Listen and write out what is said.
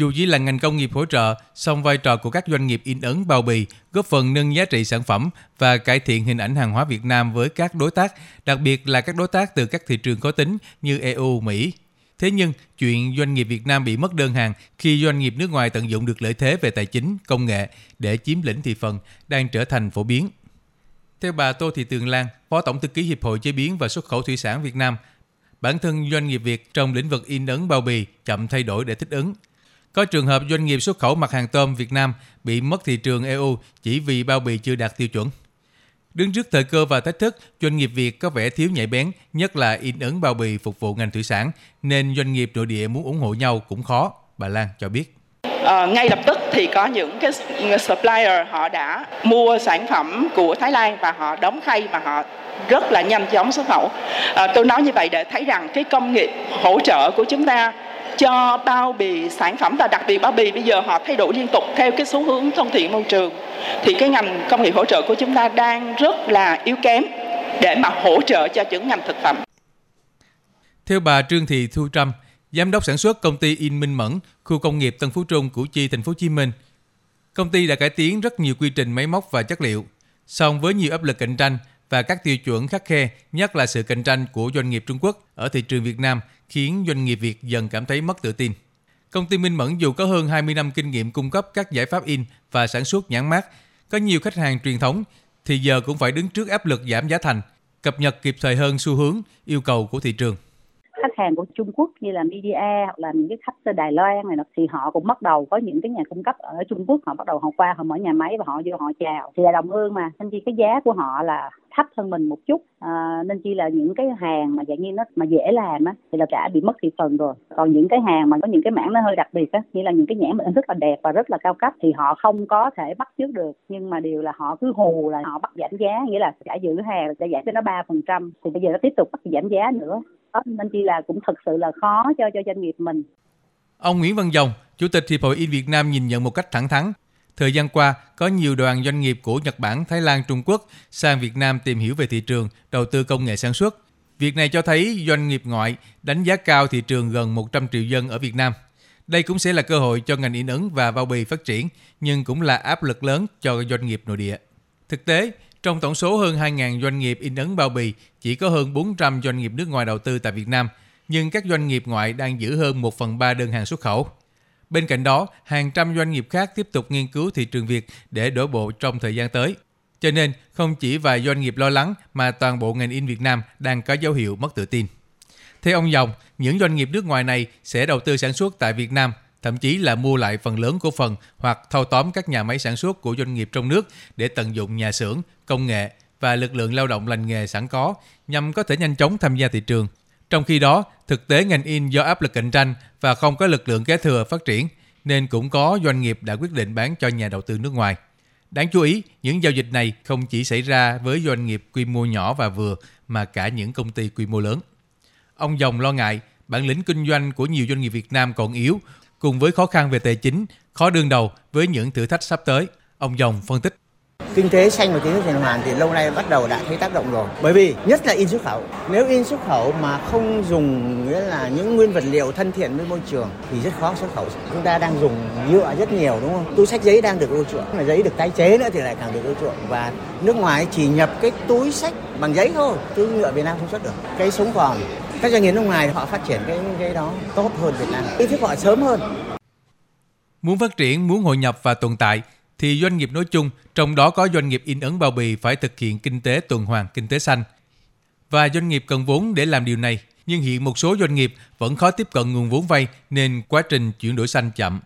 Dù chỉ là ngành công nghiệp hỗ trợ, song vai trò của các doanh nghiệp in ấn bao bì góp phần nâng giá trị sản phẩm và cải thiện hình ảnh hàng hóa Việt Nam với các đối tác, đặc biệt là các đối tác từ các thị trường có tính như EU, Mỹ. Thế nhưng, chuyện doanh nghiệp Việt Nam bị mất đơn hàng khi doanh nghiệp nước ngoài tận dụng được lợi thế về tài chính, công nghệ để chiếm lĩnh thị phần đang trở thành phổ biến. Theo bà Tô Thị Tường Lan, Phó Tổng thư ký Hiệp hội Chế biến và Xuất khẩu Thủy sản Việt Nam, bản thân doanh nghiệp Việt trong lĩnh vực in ấn bao bì chậm thay đổi để thích ứng. Có trường hợp doanh nghiệp xuất khẩu mặt hàng tôm Việt Nam bị mất thị trường EU chỉ vì bao bì chưa đạt tiêu chuẩn. Đứng trước thời cơ và thách thức, doanh nghiệp Việt có vẻ thiếu nhạy bén, nhất là in ấn bao bì phục vụ ngành thủy sản, nên doanh nghiệp nội địa muốn ủng hộ nhau cũng khó, bà Lan cho biết. À, ngay lập tức thì có những cái supplier họ đã mua sản phẩm của Thái Lan và họ đóng khay và họ rất là nhanh chóng xuất khẩu. À, tôi nói như vậy để thấy rằng cái công nghiệp hỗ trợ của chúng ta cho bao bì sản phẩm và đặc biệt bao bì bây giờ họ thay đổi liên tục theo cái xu hướng thân thiện môi trường thì cái ngành công nghiệp hỗ trợ của chúng ta đang rất là yếu kém để mà hỗ trợ cho những ngành thực phẩm. Theo bà Trương Thị Thu Trâm, giám đốc sản xuất công ty In Minh Mẫn, khu công nghiệp Tân Phú Trung, Củ Chi, thành phố Hồ Chí Minh, công ty đã cải tiến rất nhiều quy trình máy móc và chất liệu. Song với nhiều áp lực cạnh tranh và các tiêu chuẩn khắc khe, nhất là sự cạnh tranh của doanh nghiệp Trung Quốc ở thị trường Việt Nam khiến doanh nghiệp Việt dần cảm thấy mất tự tin. Công ty Minh Mẫn dù có hơn 20 năm kinh nghiệm cung cấp các giải pháp in và sản xuất nhãn mát, có nhiều khách hàng truyền thống thì giờ cũng phải đứng trước áp lực giảm giá thành, cập nhật kịp thời hơn xu hướng, yêu cầu của thị trường khách hàng của Trung Quốc như là media hoặc là những cái khách từ Đài Loan này thì họ cũng bắt đầu có những cái nhà cung cấp ở Trung Quốc họ bắt đầu họ qua họ mở nhà máy và họ vô họ chào. Thì là đồng hương mà nên chi cái giá của họ là thấp hơn mình một chút. À, nên chi là những cái hàng mà dạng như nó mà dễ làm á thì là cả bị mất thị phần rồi. Còn những cái hàng mà có những cái mảng nó hơi đặc biệt á như là những cái nhãn mà rất là đẹp và rất là cao cấp thì họ không có thể bắt trước được. Nhưng mà điều là họ cứ hù là họ bắt giảm giá nghĩa là trả giữ hàng sẽ giảm cho nó ba phần trăm thì bây giờ nó tiếp tục bắt giảm giá nữa nên chỉ là cũng thật sự là khó cho cho doanh nghiệp mình. Ông Nguyễn Văn Dòng, Chủ tịch Hiệp hội In Việt Nam nhìn nhận một cách thẳng thắn, thời gian qua có nhiều đoàn doanh nghiệp của Nhật Bản, Thái Lan, Trung Quốc sang Việt Nam tìm hiểu về thị trường, đầu tư công nghệ sản xuất. Việc này cho thấy doanh nghiệp ngoại đánh giá cao thị trường gần 100 triệu dân ở Việt Nam. Đây cũng sẽ là cơ hội cho ngành in ấn và bao bì phát triển, nhưng cũng là áp lực lớn cho doanh nghiệp nội địa. Thực tế, trong tổng số hơn 2.000 doanh nghiệp in ấn bao bì, chỉ có hơn 400 doanh nghiệp nước ngoài đầu tư tại Việt Nam, nhưng các doanh nghiệp ngoại đang giữ hơn 1 phần 3 đơn hàng xuất khẩu. Bên cạnh đó, hàng trăm doanh nghiệp khác tiếp tục nghiên cứu thị trường Việt để đổ bộ trong thời gian tới. Cho nên, không chỉ vài doanh nghiệp lo lắng mà toàn bộ ngành in Việt Nam đang có dấu hiệu mất tự tin. Theo ông Dòng, những doanh nghiệp nước ngoài này sẽ đầu tư sản xuất tại Việt Nam thậm chí là mua lại phần lớn cổ phần hoặc thâu tóm các nhà máy sản xuất của doanh nghiệp trong nước để tận dụng nhà xưởng, công nghệ và lực lượng lao động lành nghề sẵn có nhằm có thể nhanh chóng tham gia thị trường. Trong khi đó, thực tế ngành in do áp lực cạnh tranh và không có lực lượng kế thừa phát triển, nên cũng có doanh nghiệp đã quyết định bán cho nhà đầu tư nước ngoài. Đáng chú ý, những giao dịch này không chỉ xảy ra với doanh nghiệp quy mô nhỏ và vừa mà cả những công ty quy mô lớn. Ông Dòng lo ngại bản lĩnh kinh doanh của nhiều doanh nghiệp Việt Nam còn yếu cùng với khó khăn về tài chính, khó đương đầu với những thử thách sắp tới. Ông Dòng phân tích. Kinh tế xanh và kinh tế tuần hoàn thì lâu nay bắt đầu đã thấy tác động rồi. Bởi vì nhất là in xuất khẩu. Nếu in xuất khẩu mà không dùng nghĩa là những nguyên vật liệu thân thiện với môi trường thì rất khó xuất khẩu. Chúng ta đang dùng nhựa rất nhiều đúng không? Túi sách giấy đang được ưa chuộng, mà giấy được tái chế nữa thì lại càng được ưa chuộng và nước ngoài chỉ nhập cái túi sách bằng giấy thôi, túi nhựa Việt Nam không xuất được. Cái sống còn các doanh nghiệp nước ngoài họ phát triển cái cái đó tốt hơn Việt Nam. Ý thức họ sớm hơn. Muốn phát triển, muốn hội nhập và tồn tại thì doanh nghiệp nói chung, trong đó có doanh nghiệp in ấn bao bì phải thực hiện kinh tế tuần hoàn, kinh tế xanh. Và doanh nghiệp cần vốn để làm điều này, nhưng hiện một số doanh nghiệp vẫn khó tiếp cận nguồn vốn vay nên quá trình chuyển đổi xanh chậm.